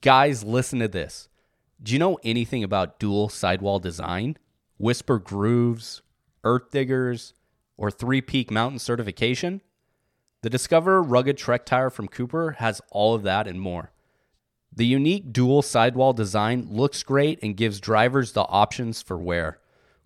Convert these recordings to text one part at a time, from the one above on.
Guys, listen to this. Do you know anything about dual sidewall design, whisper grooves, earth diggers, or three peak mountain certification? The Discover rugged trek tire from Cooper has all of that and more. The unique dual sidewall design looks great and gives drivers the options for wear.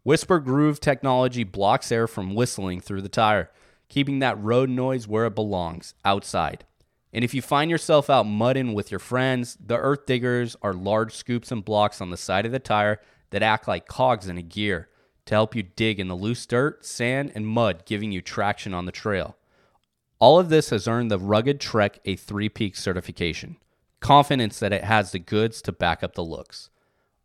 Whisper Groove technology blocks air from whistling through the tire, keeping that road noise where it belongs, outside. And if you find yourself out mudding with your friends, the earth diggers are large scoops and blocks on the side of the tire that act like cogs in a gear to help you dig in the loose dirt, sand, and mud, giving you traction on the trail. All of this has earned the Rugged Trek a three peak certification, confidence that it has the goods to back up the looks.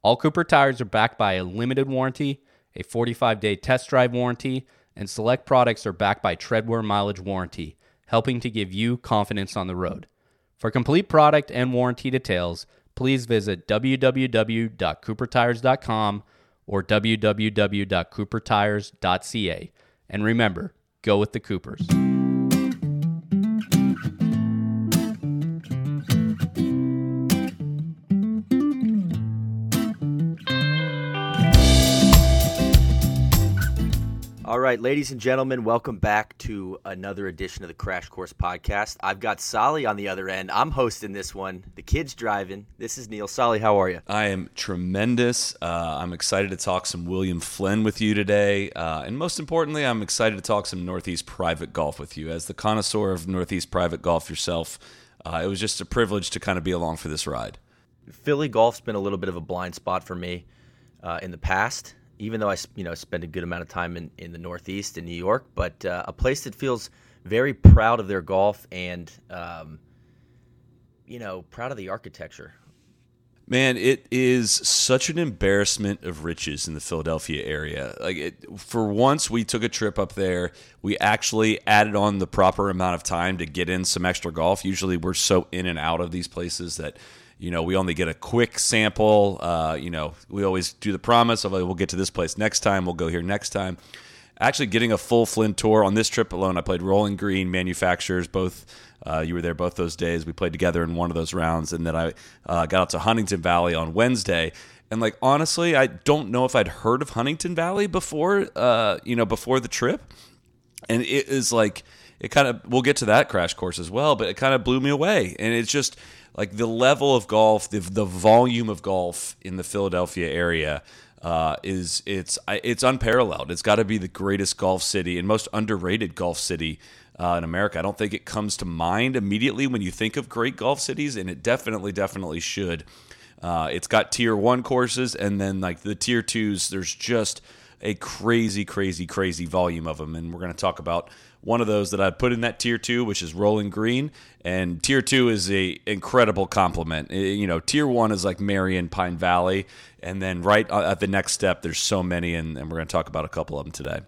All Cooper tires are backed by a limited warranty, a 45 day test drive warranty, and select products are backed by Treadwear mileage warranty helping to give you confidence on the road. For complete product and warranty details, please visit www.coopertires.com or www.coopertires.ca. And remember, go with the Coopers. All right, ladies and gentlemen, welcome back to another edition of the Crash Course Podcast. I've got Solly on the other end. I'm hosting this one. The kid's driving. This is Neil. Solly, how are you? I am tremendous. Uh, I'm excited to talk some William Flynn with you today. Uh, and most importantly, I'm excited to talk some Northeast private golf with you. As the connoisseur of Northeast private golf yourself, uh, it was just a privilege to kind of be along for this ride. Philly golf's been a little bit of a blind spot for me uh, in the past even though I you know spend a good amount of time in, in the Northeast in New York, but uh, a place that feels very proud of their golf and um, you know proud of the architecture. Man, it is such an embarrassment of riches in the Philadelphia area. Like it, for once, we took a trip up there. We actually added on the proper amount of time to get in some extra golf. Usually, we're so in and out of these places that you know, we only get a quick sample. Uh, you know, we always do the promise of like, we'll get to this place next time. We'll go here next time. Actually, getting a full Flynn tour on this trip alone, I played Rolling Green Manufacturers. Both uh, you were there both those days. We played together in one of those rounds, and then I uh, got out to Huntingdon Valley on Wednesday. And like honestly, I don't know if I'd heard of Huntingdon Valley before. Uh, you know, before the trip, and it is like it kind of. We'll get to that crash course as well, but it kind of blew me away. And it's just like the level of golf, the, the volume of golf in the Philadelphia area uh, is it's it's unparalleled. It's got to be the greatest golf city and most underrated golf city uh, in America. I don't think it comes to mind immediately when you think of great golf cities, and it definitely, definitely should. Uh, it's got tier one courses, and then like the tier twos, there's just a crazy, crazy, crazy volume of them, and we're going to talk about one of those that I put in that tier two, which is Rolling Green, and tier two is a incredible compliment. You know, tier one is like Merion, Pine Valley, and then right uh, at the next step, there's so many, and, and we're going to talk about a couple of them today.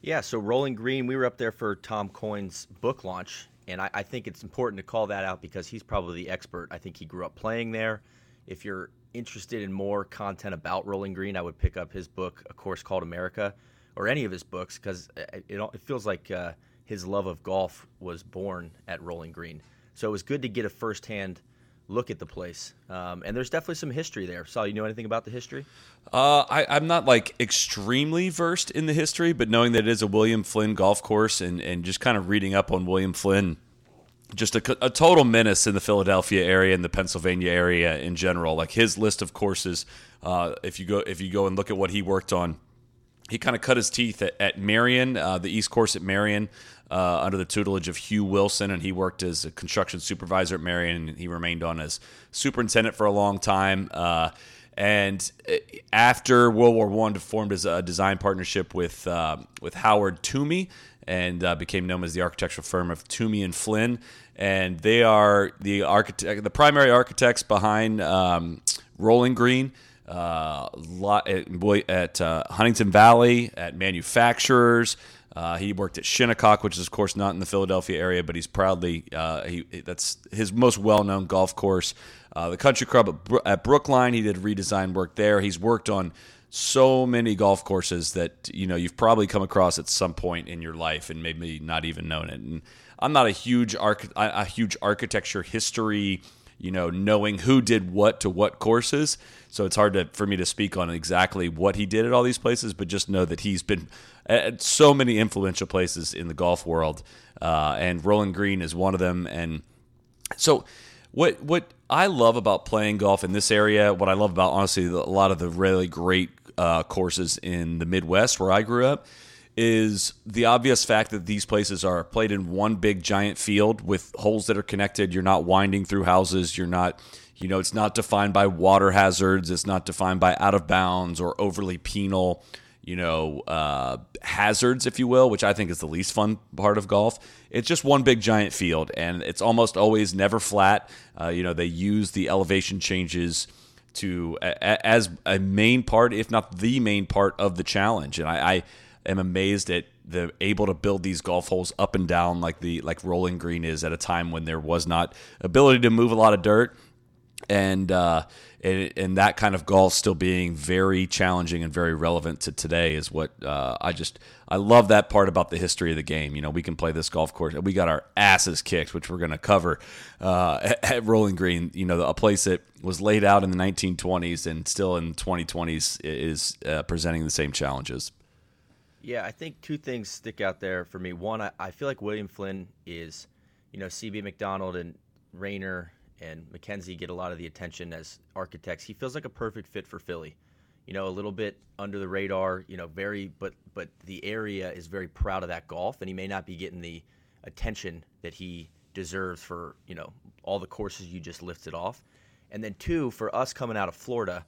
Yeah, so Rolling Green, we were up there for Tom Coyne's book launch, and I, I think it's important to call that out because he's probably the expert. I think he grew up playing there. If you're interested in more content about Rolling Green, I would pick up his book, A Course Called America or any of his books because it, it, feels like uh, his love of golf was born at Rolling Green. So it was good to get a firsthand look at the place. Um, and there's definitely some history there. Saul, you know anything about the history? Uh, I, am not like extremely versed in the history, but knowing that it is a William Flynn golf course and, and just kind of reading up on William Flynn, just a, a total menace in the Philadelphia area and the Pennsylvania area in general. Like his list of courses, uh, if you go if you go and look at what he worked on he kind of cut his teeth at, at Merion, uh, the East Course at Merion, uh, under the tutelage of Hugh Wilson, and he worked as a construction supervisor at Merion. And he remained on as superintendent for a long time. Uh, and uh, after World War One, formed as a design partnership with uh, with Howard Toomey, and uh, became known as the architectural firm of Toomey and Flynn. And they are the architect, the primary architects behind um, Rolling Green uh, at uh, Huntingdon Valley, at manufacturers. Uh, he worked at Shinnecock, which is of course not in the Philadelphia area, but he's proudly uh, he that's his most well-known golf course. Uh, the Country Club at, Bro- at, Brookline, he did redesign work there. He's worked on so many golf courses that you know you've probably come across at some point in your life and maybe not even known it. And I'm not a huge arch- a huge architecture history you know, knowing who did what to what courses. So it's hard to, for me to speak on exactly what he did at all these places, but just know that he's been at so many influential places in the golf world, uh, and Rolling Green is one of them. And so, what what I love about playing golf in this area, what I love about honestly a lot of the really great uh, courses in the Midwest where I grew up, is the obvious fact that these places are played in one big giant field with holes that are connected. You're not winding through houses. You're not, you know, it's not defined by water hazards. It's not defined by out of bounds or overly penal you know, uh, hazards, if you will, which I think is the least fun part of golf. It's just one big giant field, and it's almost always never flat. Uh, you know, they use the elevation changes to as a main part, if not the main part of the challenge. And I, I am amazed at the able to build these golf holes up and down like the like Rolling Green is at a time when there was not ability to move a lot of dirt and uh, and, and, that kind of golf still being very challenging and very relevant to today is what uh, I just I love that part about the history of the game. You know, we can play this golf course. We got our asses kicked, which we're going to cover uh, at, at, Rolling Green. You know, a place that was laid out in the 1920s and still in 2020s is uh, presenting the same challenges. Yeah, I think two things stick out there for me. One, I, I feel like William Flynn is, you know, CB Macdonald and Raynor and Mackenzie get a lot of the attention as architects. He feels like a perfect fit for Philly. You know, a little bit under the radar. You know, very but but the area is very proud of that golf, and he may not be getting the attention that he deserves for you know all the courses you just lifted off. And then two, for us coming out of Florida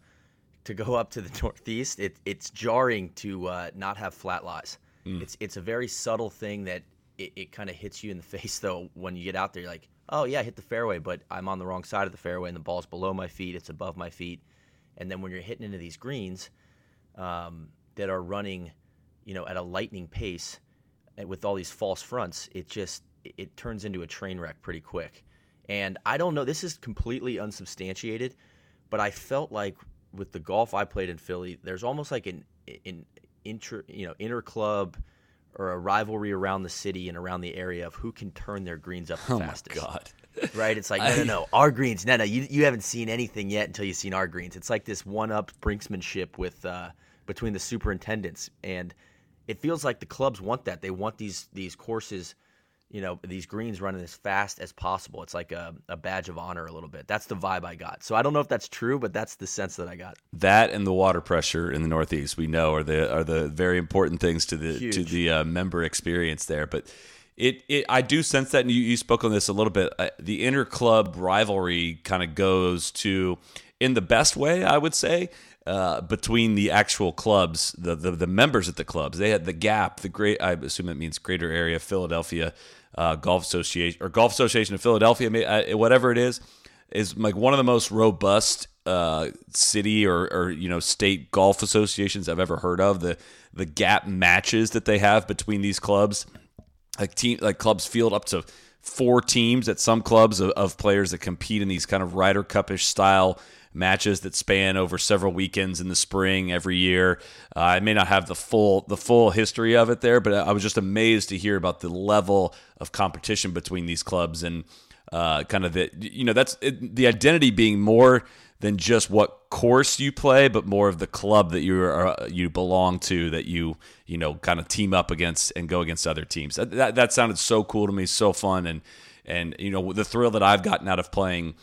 to go up to the Northeast, it, it's jarring to uh, not have flat lies. Mm. It's it's a very subtle thing that it, it kind of hits you in the face though when you get out there. You're like, oh yeah, I hit the fairway, but I'm on the wrong side of the fairway and the ball's below my feet, it's above my feet. And then when you're hitting into these greens um, that are running, you know, at a lightning pace eh, with all these false fronts, it just it turns into a train wreck pretty quick. And I don't know, this is completely unsubstantiated, but I felt like with the golf I played in Philly, there's almost like an an inter, you know, inter club or a rivalry around the city and around the area of who can turn their greens up the oh fastest. My God. right? It's like, no, no, no. Our greens, no, no. You, you haven't seen anything yet until you've seen our greens. It's like this one up brinksmanship with uh, between the superintendents. And it feels like the clubs want that. They want these these courses – you know these greens running as fast as possible. It's like a, a badge of honor a little bit. That's the vibe I got. So I don't know if that's true, but that's the sense that I got. That and the water pressure in the Northeast, we know, are the are the very important things to the Huge. to the uh, member experience there. But it, it I do sense that, and you, you spoke on this a little bit. Uh, the inner club rivalry kind of goes to, in the best way, I would say. Uh, between the actual clubs, the, the the members at the clubs, they had the gap. The great, I assume it means greater area, Philadelphia, uh, Golf Association or Golf Association of Philadelphia, uh, whatever it is, is like one of the most robust uh, city or, or you know state golf associations I've ever heard of. The the gap matches that they have between these clubs, like team like clubs field up to four teams at some clubs of, of players that compete in these kind of Ryder Cupish style matches that span over several weekends in the spring every year. Uh, I may not have the full the full history of it there, but I was just amazed to hear about the level of competition between these clubs and uh, kind of the you know that's it, the identity being more than just what course you play, but more of the club that you are uh, you belong to that you you know kind of team up against and go against other teams. That, that, that sounded so cool to me, so fun, and and you know the thrill that I've gotten out of playing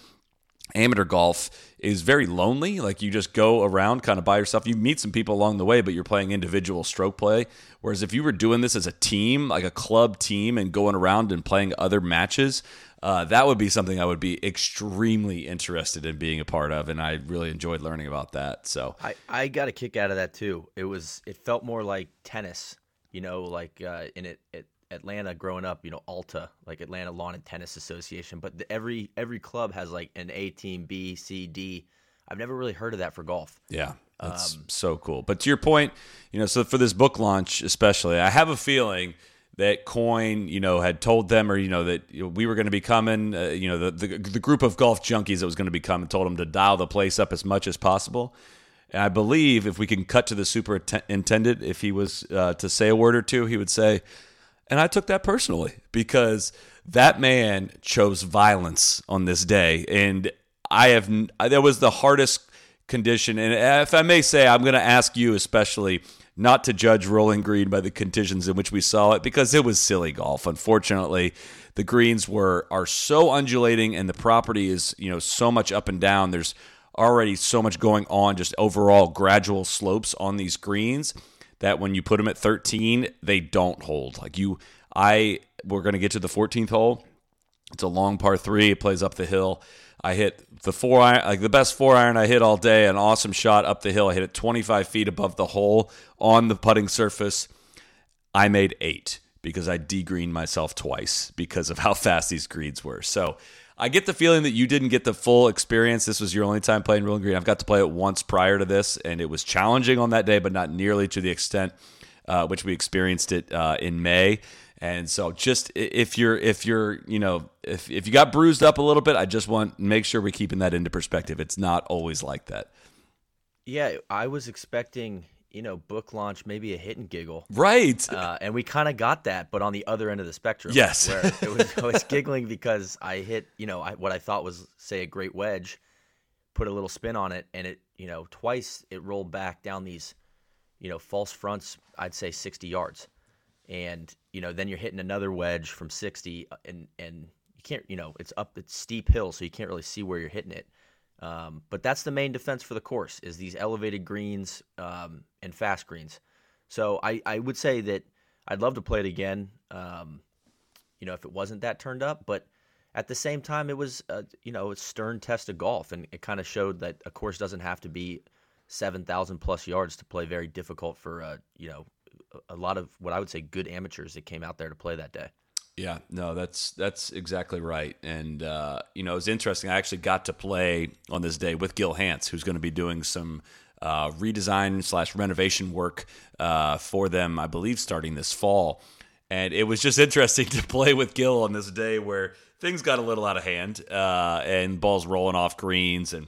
amateur golf is very lonely. Like you just go around kind of by yourself. You meet some people along the way, but you're playing individual stroke play. Whereas if you were doing this as a team, like a club team, and going around and playing other matches, uh, that would be something I would be extremely interested in being a part of, and I really enjoyed learning about that. So I, I got a kick out of that too. It was it felt more like tennis, you know, like uh, in it, it Atlanta growing up, you know, Alta, like Atlanta Lawn and Tennis Association, but the, every every club has like an A team, B, C, D. I've never really heard of that for golf. Yeah, that's um, so cool. But to your point, you know, so for this book launch especially, I have a feeling that Coyne, you know, had told them, or you know, that we were going to be coming. Uh, you know, the, the, the group of golf junkies that was going to be coming told them to dial the place up as much as possible. And I believe if we can cut to the superintendent, if he was uh, to say a word or two, he would say, and I took that personally because that man chose violence on this day. And I have that was the hardest condition, and if I may say, I'm going to ask you especially not to judge Rolling Green by the conditions in which we saw it because it was silly golf. Unfortunately, the greens were are so undulating, and the property is you know so much up and down. There's already so much going on, just overall gradual slopes on these greens that when you put them at 13, they don't hold. Like you, I, we're going to get to the 14th hole. It's a long par three. It plays up the hill. I hit the four iron, like the best four iron I hit all day. An awesome shot up the hill. I hit it 25 feet above the hole on the putting surface. I made eight because I degreened myself twice because of how fast these greens were. So I get the feeling that you didn't get the full experience. This was your only time playing Rolling Green. I've got to play it once prior to this, and it was challenging on that day, but not nearly to the extent uh, which we experienced it uh, in May. And so, just if you're if you're you know if if you got bruised up a little bit, I just want make sure we're keeping that into perspective. It's not always like that. Yeah, I was expecting you know, book launch, maybe a hit and giggle. Right. Uh, and we kind of got that, but on the other end of the spectrum. Yes. Where it was, I was giggling because I hit, you know, I, what I thought was, say, a great wedge, put a little spin on it, and it, you know, twice it rolled back down these, you know, false fronts, I'd say 60 yards. And, you know, then you're hitting another wedge from 60, uh, and, and you can't, you know, it's up, it's steep hill, so you can't really see where you're hitting it. Um, but that's the main defense for the course is these elevated greens um, and fast greens. So I, I would say that I'd love to play it again. Um, you know, if it wasn't that turned up, but at the same time, it was a, you know a stern test of golf, and it kind of showed that a course doesn't have to be seven thousand plus yards to play very difficult for uh, you know a lot of what I would say good amateurs that came out there to play that day. Yeah, no, that's that's exactly right. And uh, you know, it's interesting. I actually got to play on this day with Gil Hanse, who's going to be doing some uh, redesign slash renovation work uh, for them, I believe, starting this fall. And it was just interesting to play with Gil on this day where things got a little out of hand uh, and balls rolling off greens. And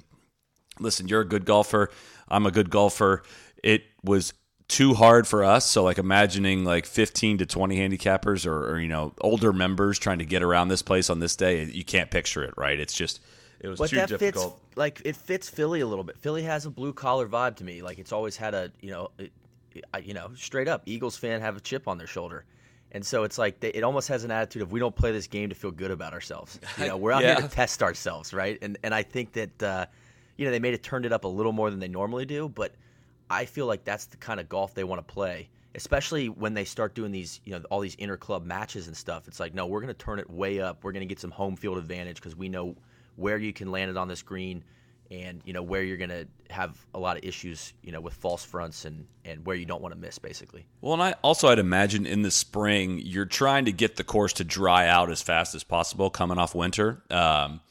listen, you're a good golfer. I'm a good golfer. It was too hard for us. So like imagining like 15 to 20 handicappers or, or, you know older members trying to get around this place on this day, you can't picture it, right? It's just it was but too that difficult. Fits, like it fits Philly a little bit. Philly has a blue collar vibe to me. Like it's always had a you know, it, you know, straight up Eagles fan have a chip on their shoulder. And so it's like they, it almost has an attitude of we don't play this game to feel good about ourselves. You know, we're out Yeah. here to test ourselves, right? And and I think that uh, you know they made it turned it up a little more than they normally do, but I feel like that's the kind of golf they want to play, especially when they start doing these, you know, all these inter club matches and stuff. It's like, no, we're going to turn it way up. We're going to get some home field advantage because we know where you can land it on this green and, you know, where you're going to have a lot of issues, you know, with false fronts and, and where you don't want to miss, basically. Well, and I also I'd imagine in the spring you're trying to get the course to dry out as fast as possible coming off winter. Um,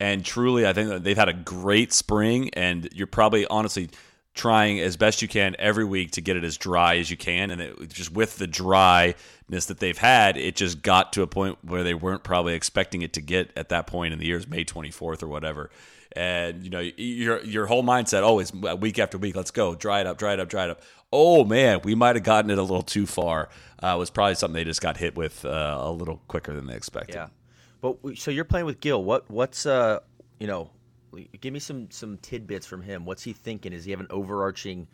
and truly, I think they've had a great spring, and you're probably honestly trying as best you can every week to get it as dry as you can. And it, just with the dryness that they've had, it just got to a point where they weren't probably expecting it to get at that point in the years, May 24th or whatever. And you know your your whole mindset always week after week. Let's go, dry it up, dry it up, dry it up. Oh man, we might have gotten it a little too far. Uh, was probably something they just got hit with uh, a little quicker than they expected. Yeah. But so you're playing with Gil. What what's uh you know, give me some some tidbits from him. What's he thinking? Does he have an overarching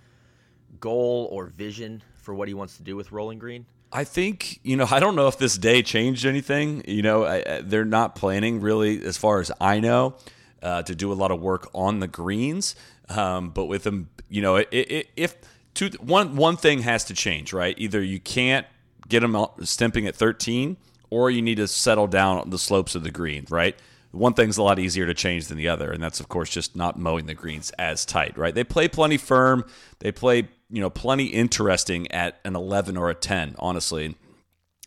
goal or vision for what he wants to do with Rolling Green? I think you know. I don't know if this day changed anything. You know, I, they're not planning really, as far as I know, uh, to do a lot of work on the greens. Um, but with them, you know, i i if two, one one thing has to change, right? Either you can't get them out stimping at 13, or you need to settle down on the slopes of the green, right? One thing's a lot easier to change than the other, and that's of course just not mowing the greens as tight, right? They play plenty firm, they play you know plenty interesting at an 11 or a 10, honestly.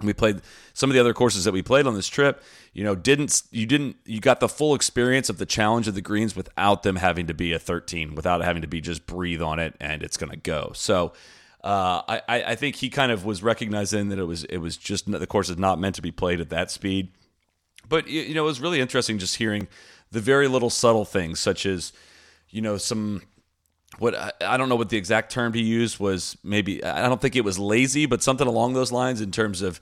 We played some of the other courses that we played on this trip. You know, didn't you didn't you got the full experience of the challenge of the greens without them having to be a 13, without having to be just breathe on it and it's going to go. So uh, I, I think he kind of was recognizing that it was it was just the course is not meant to be played at that speed. But you know, it was really interesting just hearing the very little subtle things, such as you know some what I, don't know what the exact term he used was. Maybe I don't think it was lazy, but something along those lines in terms of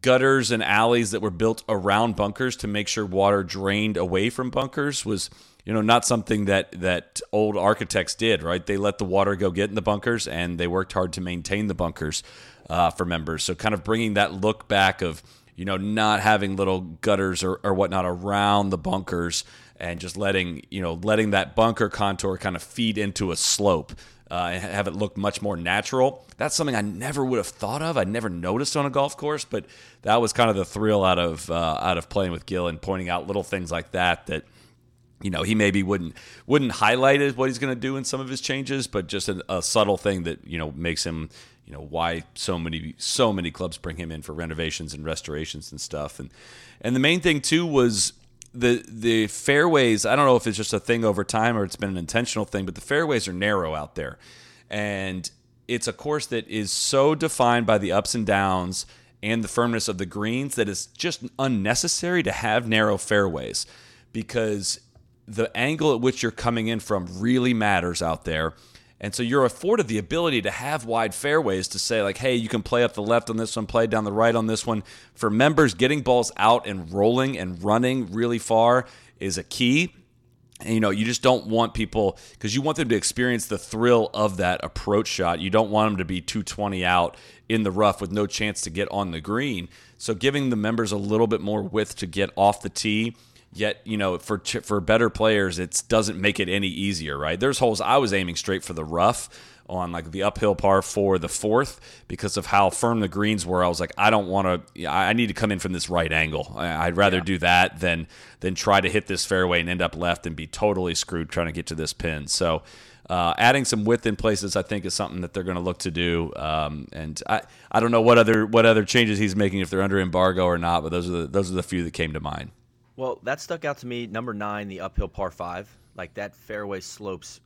gutters and alleys that were built around bunkers to make sure water drained away from bunkers was you know not something that that old architects did right they let the water go get in the bunkers and they worked hard to maintain the bunkers uh, for members so kind of bringing that look back of you know not having little gutters or, or whatnot around the bunkers and just letting you know letting that bunker contour kind of feed into a slope uh, and have it look much more natural. That's something I never would have thought of. I never noticed on a golf course, but that was kind of the thrill out of uh, out of playing with Gil and pointing out little things like that that you know he maybe wouldn't wouldn't highlight as what he's going to do in some of his changes, but just a, a subtle thing that you know makes him you know why so many so many clubs bring him in for renovations and restorations and stuff and and the main thing too was the the fairways. I don't know if it's just a thing over time or it's been an intentional thing, but the fairways are narrow out there, and it's a course that is so defined by the ups and downs and the firmness of the greens that it's just unnecessary to have narrow fairways because the angle at which you're coming in from really matters out there and so you're afforded the ability to have wide fairways to say, like, hey, you can play up the left on this one, play down the right on this one. For members, getting balls out and rolling and running really far is a key. And, you know, you just don't want people because you want them to experience the thrill of that approach shot. You don't want them to be 220 out in the rough with no chance to get on the green. So giving the members a little bit more width to get off the tee Yet, you know, for for better players, it doesn't make it any easier, right? There's holes I was aiming straight for the rough on like the uphill par for the fourth because of how firm the greens were. I was like, I don't want to. I need to come in from this right angle. I'd rather yeah. do that than than try to hit this fairway and end up left and be totally screwed trying to get to this pin. So. Uh, adding some width in places, I think, is something that they're going to look to do. Um, and I, I don't know what other what other changes he's making if they're under embargo or not, but those are the those are the few that came to mind. Well, that stuck out to me. Number nine, the uphill par five, like that fairway slopes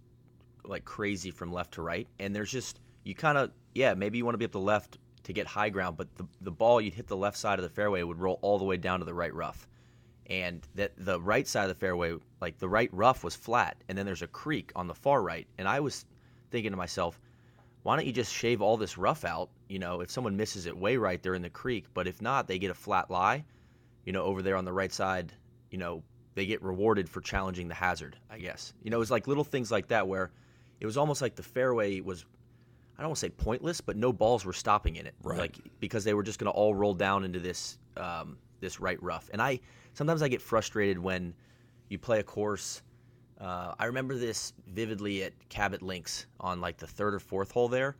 like crazy from left to right, and there's just you kind of yeah maybe you want to be up the left to get high ground, but the the ball you'd hit the left side of the fairway would roll all the way down to the right rough, and that the right side of the fairway like the right rough was flat, and then there's a creek on the far right, and I was thinking to myself. Why don't you just shave all this rough out? You know, if someone misses it way right, they're in the creek. But if not, they get a flat lie you know, over there on the right side, you know, they get rewarded for challenging the hazard, I guess. You know, it was like little things like that where it was almost like the fairway was I don't want to say pointless, but no balls were stopping in it. Right. Like because they were just going to all roll down into this um, this right rough. And I sometimes I get frustrated when you play a course. Uh, I remember this vividly at Cabot Links on like the third or fourth hole there,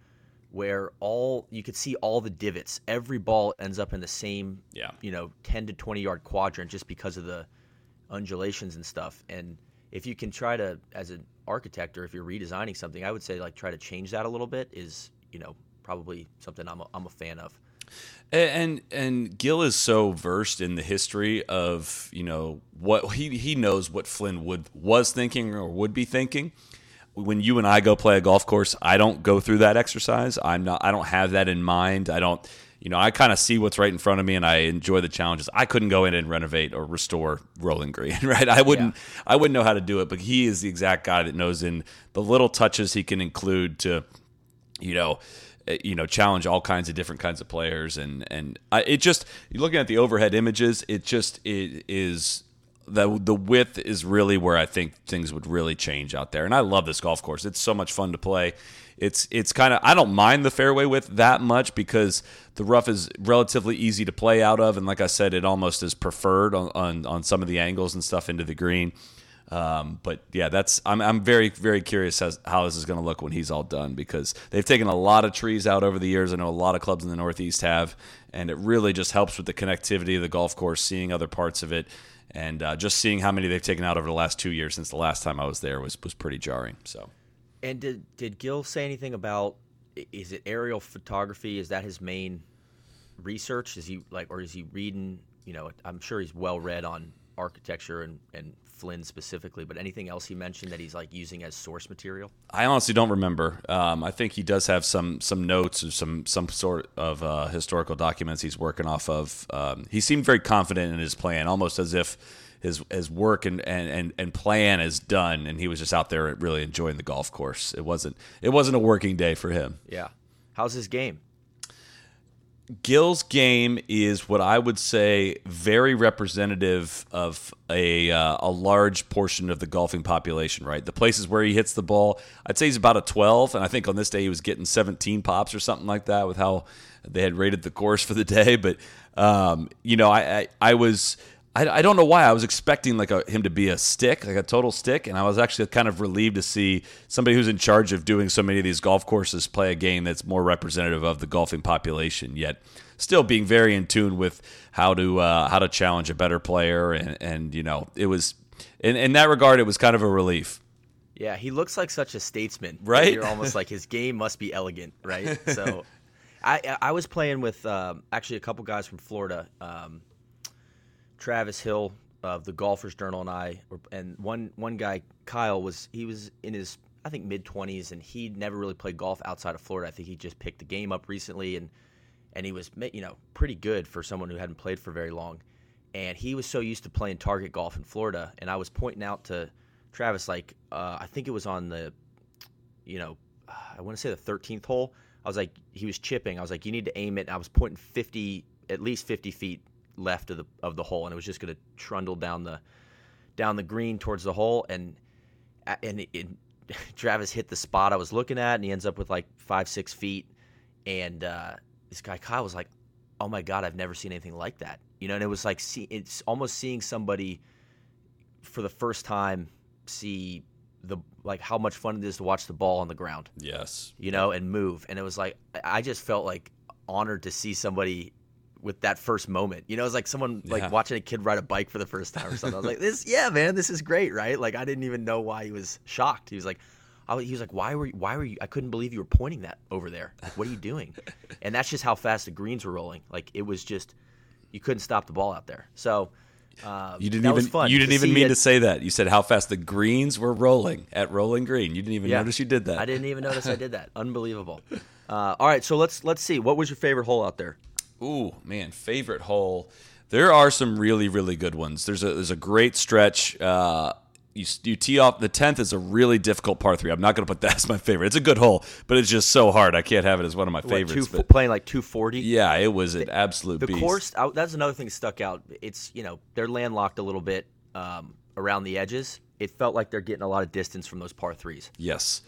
where all you could see all the divots. Every ball ends up in the same, yeah. you know, 10 to 20 yard quadrant just because of the undulations and stuff. And if you can try to, as an architect or if you're redesigning something, I would say like try to change that a little bit is, you know, probably something I'm a, I'm a fan of. And and Gil is so versed in the history of you know what he he knows what Flynn would was thinking or would be thinking when you and I go play a golf course, I don't go through that exercise. I'm not. I don't have that in mind. I don't. You know, I kind of see what's right in front of me, and I enjoy the challenges. I couldn't go in and renovate or restore Rolling Green, right? I wouldn't. Yeah. I wouldn't know how to do it. But he is the exact guy that knows in the little touches he can include to, you know, eh, you know, challenge all kinds of different kinds of players, and and I, it just looking at the overhead images, it just it is the the width is really where I think things would really change out there. And I love this golf course. It's so much fun to play. It's it's kind of I don't mind the fairway width that much because the rough is relatively easy to play out of, and like I said, it almost is preferred on on, on some of the angles and stuff into the green. Um, but yeah, that's I'm I'm very very curious as how this is going to look when he's all done because they've taken a lot of trees out over the years. I know a lot of clubs in the Northeast have, and it really just helps with the connectivity of the golf course, seeing other parts of it and uh, just seeing how many they've taken out over the last two years since the last time I was there was was pretty jarring. So, and did did Gil say anything about is it aerial photography? Is that his main research? Is he like, or is he reading? You know, I'm sure he's well read on architecture and and Flynn specifically, but anything else he mentioned that he's like using as source material? I honestly don't remember. Um, I think he does have some some notes or some some sort of uh, historical documents he's working off of. Um, he seemed very confident in his plan, almost as if his his work and, and, and plan is done, and he was just out there really enjoying the golf course. It wasn't it wasn't a working day for him. Yeah. How's his game? Gil's game is what I would say very representative of a uh, a large portion of the golfing population. Right, the places where he hits the ball, I'd say he's about a twelve, and I think on this day he was getting seventeen pops or something like that with how they had rated the course for the day. But um, you know, I, I, I was I, I don't know why I was expecting like a, him to be a stick, like a total stick, and I was actually kind of relieved to see somebody who's in charge of doing so many of these golf courses play a game that's more representative of the golfing population. Yet still being very in tune with how to uh, how to challenge a better player, and, and you know it was in in that regard it was kind of a relief. Yeah, he looks like such a statesman. Right? You're almost like his game must be elegant, right? So, I I was playing with um, actually a couple guys from Florida. Um, Travis Hill of the Golfers Journal and I, and one one guy, Kyle, was he was in his I think mid twenties, and he'd never really played golf outside of Florida. I think he just picked the game up recently, and and he was you know pretty good for someone who hadn't played for very long. And he was so used to playing target golf in Florida, and I was pointing out to Travis like uh, I think it was on the, you know, I want to say the thirteenth hole. I was like he was chipping. I was like you need to aim it. And I was pointing fifty at least fifty feet left of the of the hole, and it was just going to trundle down the down the green towards the hole, and and it, it, Travis hit the spot I was looking at, and he ends up with like five six feet, and uh, this guy Kyle was like, "Oh my god, I've never seen anything like that," you know, and it was like see, it's almost seeing somebody for the first time see the like how much fun it is to watch the ball on the ground. Yes, you know, and move, and it was like I just felt like honored to see somebody with that first moment. You know, it's like someone like Yeah. watching a kid ride a bike for the first time or something. I was like, this, yeah, man, this is great, right? Like I didn't even know why he was shocked. He was like, I, he was like, why were you, why were you? I couldn't believe you were pointing that over there. Like, what are you doing? and that's just how fast the greens were rolling. Like it was just you couldn't stop the ball out there. So. Uh, you didn't even fun you didn't even mean it- to say that. You said how fast the greens were rolling at Rolling Green. You didn't even Yeah. notice you did that. I didn't even notice I did that. Unbelievable. Uh, all right, so let's let's see. What was your favorite hole out there? Ooh, man, favorite hole. There are some really, really good ones. There's a there's a great stretch. Uh, you, you tee off the tenth is a really difficult par three. I'm not going to put that as my favorite. It's a good hole, but it's just so hard. I can't have it as one of my What, favorites. two, but playing like 240. yeah, it was an absolute The beast. course, I, that's another thing that stuck out. It's you know they're landlocked a little bit um, around the edges. It felt like they're getting a lot of distance from those par threes. Yes.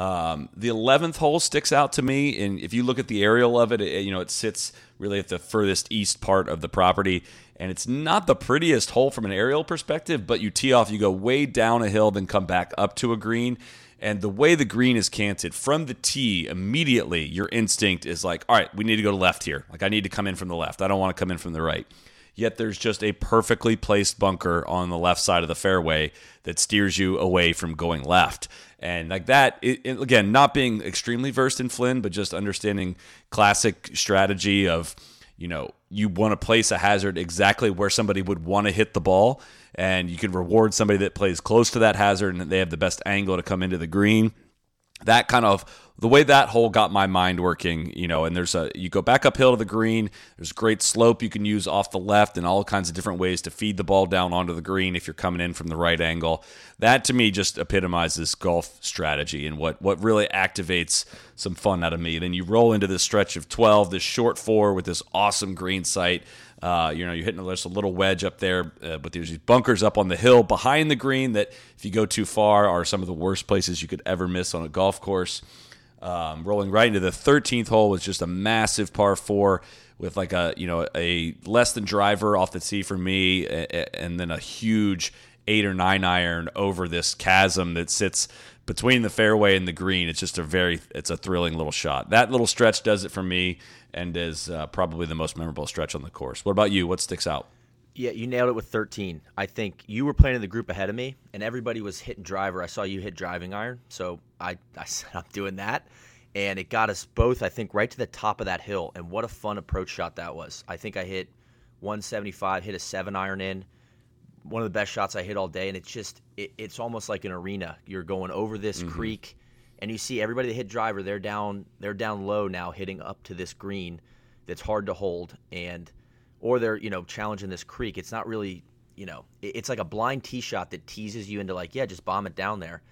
Um, the eleventh hole sticks out to me, and if you look at the aerial of it, it, you know it sits really at the furthest east part of the property, and it's not the prettiest hole from an aerial perspective. But you tee off, you go way down a hill, then come back up to a green, and the way the green is canted from the tee, immediately your instinct is like, all right, we need to go to left here. Like I need to come in from the left. I don't want to come in from the right yet there's just a perfectly placed bunker on the left side of the fairway that steers you away from going left. And like that, it, it- again, not being extremely versed in Flynn, but just understanding classic strategy of, you know, you want to place a hazard exactly where somebody would want to hit the ball, and you can reward somebody that plays close to that hazard and they have the best angle to come into the green that kind of the way that hole got my mind working, you know, and there's a you go back uphill to the green, there's great slope you can use off the left and all kinds of different ways to feed the ball down onto the green if you're coming in from the right angle. That to me just epitomizes golf strategy and what what really activates some fun out of me. Then you roll into this stretch of 12, this short four with this awesome green site. Uh, you know, you're hitting there's a little wedge up there, uh, but there's these bunkers up on the hill behind the green that, if you go too far, are some of the worst places you could ever miss on a golf course. Um, rolling right into the 13th hole was just a massive par four with like a you know a less than driver off the tee for me, and then a huge eight or nine iron over this chasm that sits between the fairway and the green. It's just a very it's a thrilling little shot. That little stretch does it for me, and is uh, probably the most memorable stretch on the course. What about you? What sticks out? Yeah, you nailed it with 13. I think you were playing in the group ahead of me, and everybody was hitting driver. I saw you hit driving iron, so I, I said I'm doing that, and it got us both. I think right to the top of that hill, and what a fun approach shot that was. I think I hit 175, hit a seven iron in, one of the best shots I hit all day, and it's just it, it's almost like an arena. You're going over this creek, and you see everybody that hit driver. They're down they're down low now, hitting up to this green that's hard to hold, and or they're you know challenging this creek. It's not really you know it- it's like a blind tee shot that teases you into like yeah just bomb it down there.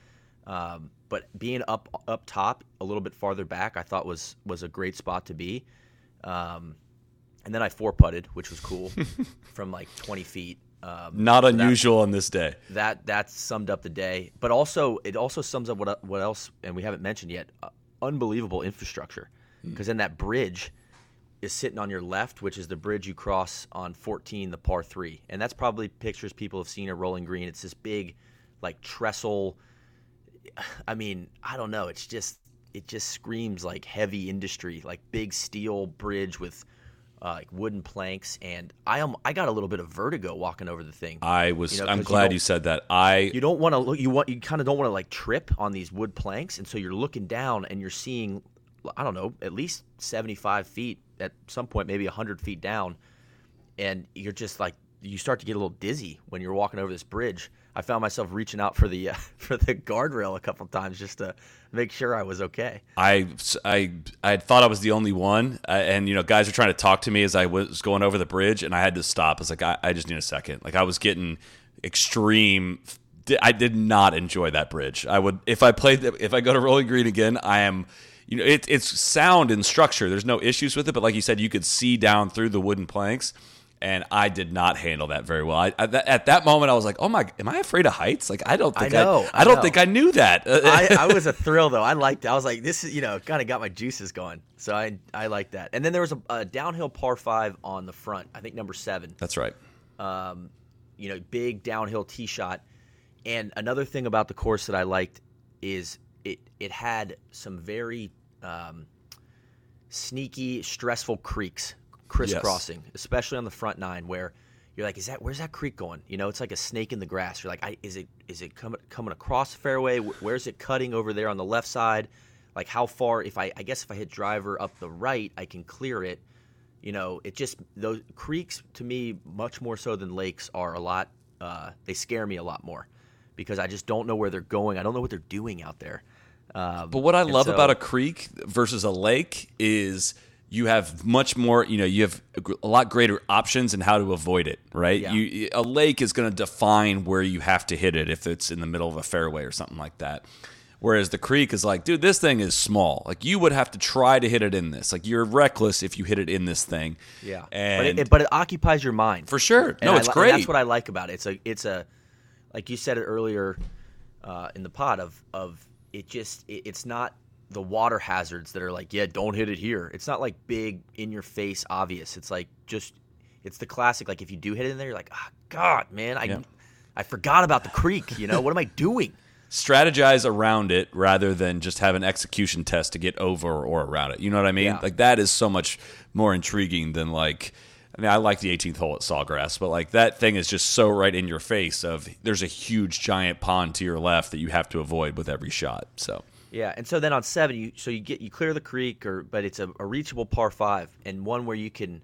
Um, but being up up top a little bit farther back, I thought was was a great spot to be. Um, and then I four putted, which was cool, from like 20 feet. Um, Not so that- unusual on this day. that that summed up the day. But also, it also sums up what what else, and we haven't mentioned yet. Uh, unbelievable infrastructure, because then that bridge is sitting on your left, which is the bridge you cross on 14, the par three, and that's probably pictures people have seen at Rolling Green. It's this big, like trestle. I mean, I don't know. It's just it just screams like heavy industry, like big steel bridge with. Uh, like wooden planks, and I am I got a little bit of vertigo walking over the thing. I was. You know, I'm glad don't- you, said that. I you don't want to look you want you kind of don't want to like trip on these wood planks and so you're looking down and you're seeing i don't know at least 75 feet at some point maybe 100 feet down and you're just like you start to get a little dizzy when you're walking over this bridge i found myself reaching out for the uh, for the guardrail a couple times just to make sure i was okay I, I, I thought I was the only one, uh, and you know, guys were trying to talk to me as I was going over the bridge, and I had to stop. I was like, I, I just need a second. Like I was getting extreme. I did not enjoy that bridge. I would if I played if I go to Rolling Green again. I am. You know, it, it's sound and structure. There's no issues with it, but like you said, you could see down through the wooden planks, and I did not handle that very well. I, I, that- at that moment, I was like, "Oh my, am I afraid of heights? Like, I don't I think know, I, I don't know. think I knew that." I, I was a thrill though. I liked. It. I was like, this is you know, kind of got my juices going. So I I like that. And then there was a, a downhill par five on the front. I think number seven. That's right. um, you know, big downhill tee shot. And another thing about the course that I liked is it it had some very um, sneaky, stressful creeks crisscrossing, especially on the front nine, where you're like, is that where's that creek going? You know, it's like a snake in the grass. You're like, I, is it is it coming coming across the fairway? Where's it cutting over there on the left side? Like how far? If I I guess if I hit driver up the right, I can clear it you know, it just those creeks to me much more so than lakes are a lot. Uh, they scare me a lot more because I just don't know where they're going. I don't know what they're doing out there. Um, But what I love so- about a creek versus a lake is you have much more, you know, you have a lot greater options in how to avoid it, right? Yeah. You a lake is going to define where you have to hit it if it's in the middle of a fairway or something like that. Whereas the creek is like, dude, this thing is small. Like you would have to try to hit it in this. Like you're reckless if you hit it in this thing. yeah, and but it, it- but it occupies your mind for sure, And no, I it's and great. That's what I like about it. It's a it's a like you said it earlier uh, in the pod of of it just it, it's not the water hazards that are like yeah don't hit it here. It's not like big in your face obvious. It's like just it's the classic like if you do hit it in there you're like ah God man I Yeah. I forgot about the creek. You know what am I doing? strategize around it rather than just have an execution test to get over or around it. You know what I mean? Yeah. Like that is so much more intriguing than like I mean I like the 18th hole at Sawgrass, but like that thing is just so right in your face of there's a huge giant pond to your left that you have to avoid with every shot. So Yeah, and so then on seven, you so you get you clear the creek, or but it's a, a reachable par five and one where you can,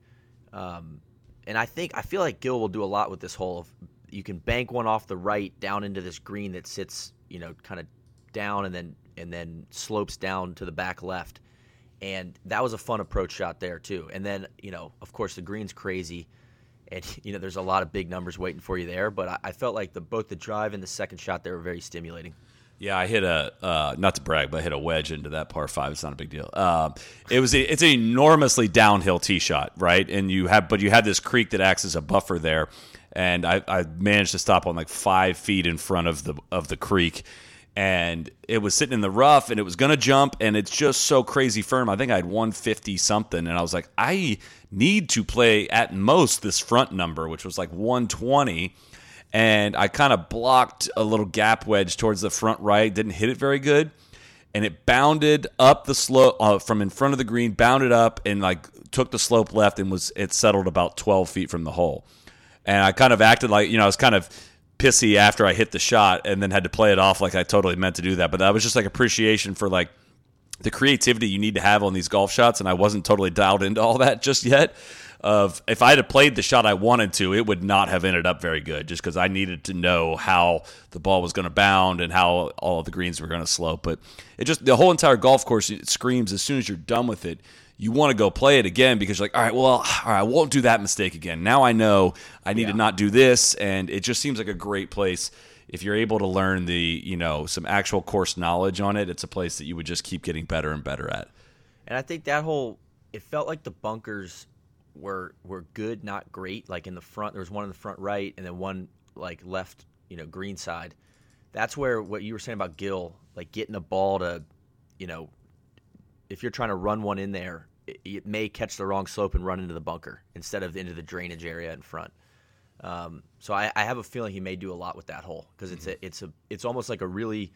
um, and I think I feel like Gil will do a lot with this hole. Of you can bank one off the right down into this green that sits, you know, kind of down and then and then slopes down to the back left, and that was a fun approach shot there too. And then you know, of course, the green's crazy. And you know, there's a lot of big numbers waiting for you there, but I, I felt like the both the drive and the second shot there were very stimulating. Yeah, I hit a uh, not to brag, but I hit a wedge into that par five. It's not a big deal. Um, it was a, it's an enormously downhill tee shot, right? And you have, but you have this creek that acts as a buffer there, and I, I managed to stop on like five feet in front of the of the creek, and it was sitting in the rough, and it was gonna jump, and it's just so crazy firm. I think I had 150 something, and I was like, I need to play at most this front number, which was like 120 and I kind of blocked a little gap wedge towards the front right, didn't hit it very good, and it bounded up the slope uh, from in front of the green, bounded up and like took the slope left and was it settled about 12 feet from the hole. And I kind of acted like, you know, I was kind of pissy after I hit the shot and then had to play it off like I totally meant to do that, but that was just like appreciation for like the creativity you need to have on these golf shots, and I wasn't totally dialed into all that just yet. Of if I had played the shot I wanted to, it would not have ended up very good, just because I needed to know how the ball was going to bound and how all of the greens were going to slope. But it just the whole entire golf course it screams as soon as you're done with it, you want to go play it again because you're like, all right, well, all right, I won't do that mistake again. Now I know I need to not do this, and it just seems like a great place if you're able to learn the you know some actual course knowledge on it it's a place that you would just keep getting better and better at And I think that whole it felt like the bunkers were were good, not great. Like in the front, there was one in the front right, and then one like left, you know, green side. That's where what you were saying about Gil, like getting a ball to, you know, if you're trying to run one in there, it, it may catch the wrong slope and run into the bunker instead of into the drainage area in front. Um, so I, I, have a feeling he may do a lot with that hole because it's a it's a it's almost like a really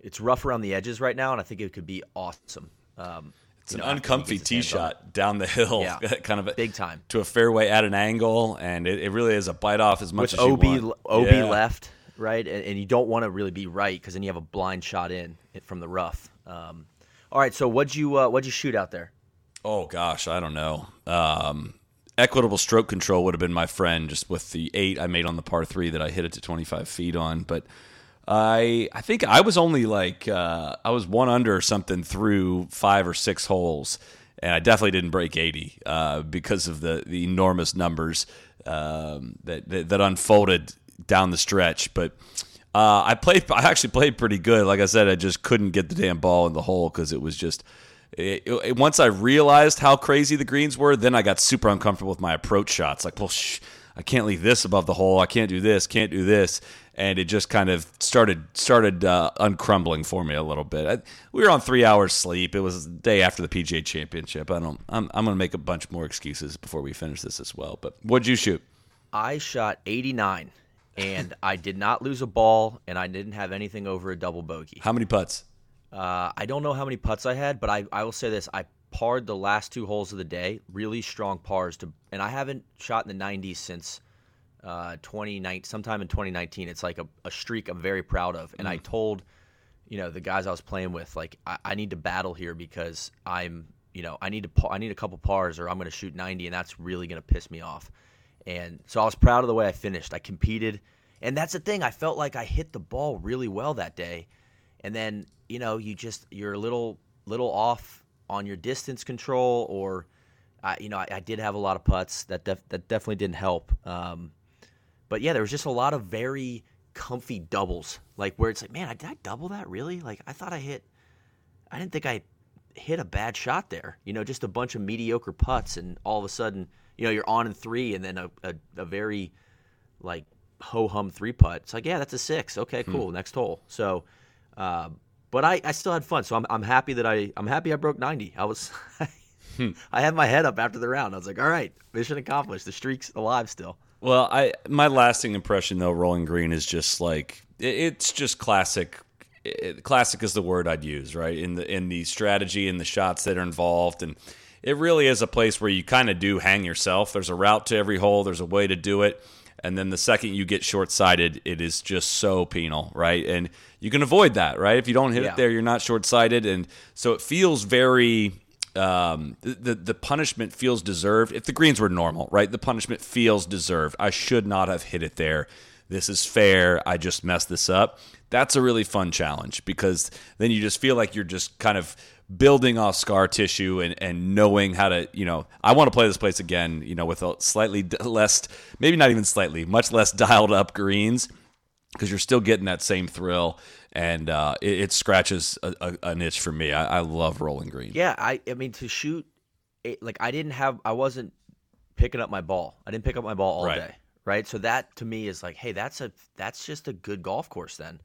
it's rough around the edges right now, and I think it could be awesome. Um, it's an know, uncomfy tee shot down the hill, yeah, kind of a, big time to a fairway at an angle, and it, it really is a bite off as much With as OB, you want. OB yeah. left, right, and, and you don't want to really be right because then you have a blind shot in from the rough. Um, all right, so what'd you uh, what'd you shoot out there? Oh gosh, I don't know. Um, equitable stroke control would have been my friend, just with the eight I made on the par three that I hit it to 25 feet on. But I I think I was only like uh, I was one under or something through five or six holes, and I definitely didn't break 80 uh, because of the the enormous numbers um, that, that, that unfolded down the stretch. But uh, I played I actually played pretty good. Like I said, I just couldn't get the damn ball in the hole because it was just it, it, once I realized how crazy the greens were, then I got super uncomfortable with my approach shots. Like, well, I can't leave this above the hole. I can't do this. Can't do this. And it just kind of started started uh, uncrumbling for me a little bit. I, we were on three hours sleep. It was the day after the PGA Championship. I don't. I'm, I'm going to make a bunch more excuses before we finish this as well. But what'd you shoot? I shot 89, and I did not lose a ball, and I didn't have anything over a double bogey. How many putts? Uh, I don't know how many putts I had, but I, I will say this: I parred the last two holes of the day, really strong pars to, and I haven't shot in the 90s since uh, 2019, sometime in 2019. It's like a, a streak I'm very proud of, and mm. I told, you know, the guys I was playing with, like I, I need to battle here because I'm, you know, I need to I need a couple pars or I'm going to shoot 90, and that's really going to piss me off. And so I was proud of the way I finished. I competed, and that's the thing. I felt like I hit the ball really well that day, and then you know, you just you're a little little off on your distance control, or uh, you know, I, I, did have a lot of putts that def- that definitely didn't help. Um, but yeah, there was just a lot of very comfy doubles, like where it's like, man, did I double that really? Like I thought I hit, I didn't think I hit a bad shot there. You know, just a bunch of mediocre putts, and all of a sudden, you know, you're on in three, and then a, a, a very like ho hum three putt. It's like, yeah, that's a six. Okay, hmm. cool. Hmm. Next hole. So, uh, but I, I still had fun. So I'm, I'm happy that I I'm happy I broke 90. I was hmm. I had my head up after the round. I was like, all right, mission accomplished. The streak's alive still. Well, I my lasting impression though, Rolling Green is just like it's just classic. It, classic is the word I'd use, right? In the in the strategy and the shots that are involved, and it really is a place where you kind of do hang yourself. There's a route to every hole. There's a way to do it. And then the second you get short sighted, it is just so penal, right? And you can avoid that, right? If you don't hit yeah. it there, you're not short sighted. And so it feels very um, the the punishment feels deserved. If the greens were normal, right, the punishment feels deserved. I should not have hit it there. This is fair. I just messed this up. That's a really fun challenge because then you just feel like you're just kind of building off scar tissue and, and knowing how to, you know, I want to play this place again, you know, with a slightly less, maybe not even slightly, much less dialed up greens because you're still getting that same thrill. And uh, it, it, scratches a, a, an itch for me. I, I, love rolling green. Yeah, I, I mean to shoot, it, like I didn't have, I wasn't picking up my ball. I didn't pick up my ball all right. day, right? So that to me is like, hey, that's a that's just a good golf course then.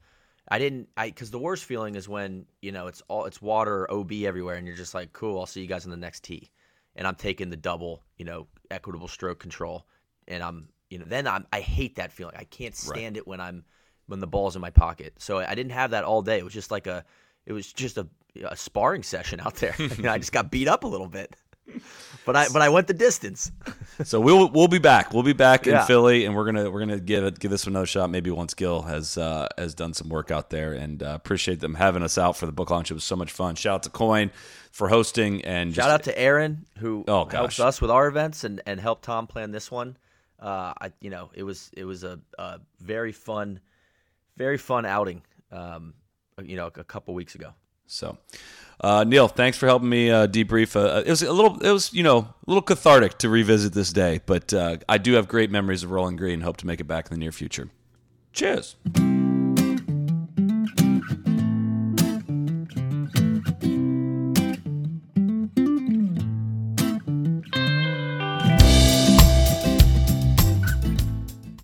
I didn't I because the worst feeling is when you know it's all it's water OB everywhere and you're just like cool I'll see you guys on the next tee and I'm taking the double you know equitable stroke control and I'm you know then I'm I hate that feeling I can't stand right. it when I'm when the ball's in my pocket so I didn't have that all day it was just like a it was just a, a sparring session out there I just got beat up a little bit but I but I went the distance. so we'll we'll be back. We'll be back in Philly, and we're gonna we're gonna give it give this another shot. Maybe once Gil has uh, has done some work out there, and uh, appreciate them having us out for the book launch. It was so much fun. Shout out to Coyne for hosting, and shout out to Aaron who oh, helps us with our events and and helped Tom plan this one. Uh, I you know it was it was a, a very fun, very fun outing. Um, you know, a couple weeks ago. So, uh, Neil, thanks for helping me uh, debrief. Uh, it was a little, it was you know, a little cathartic to revisit this day, but uh, I do have great memories of Rolling Green. Hope to make it back in the near future. Cheers.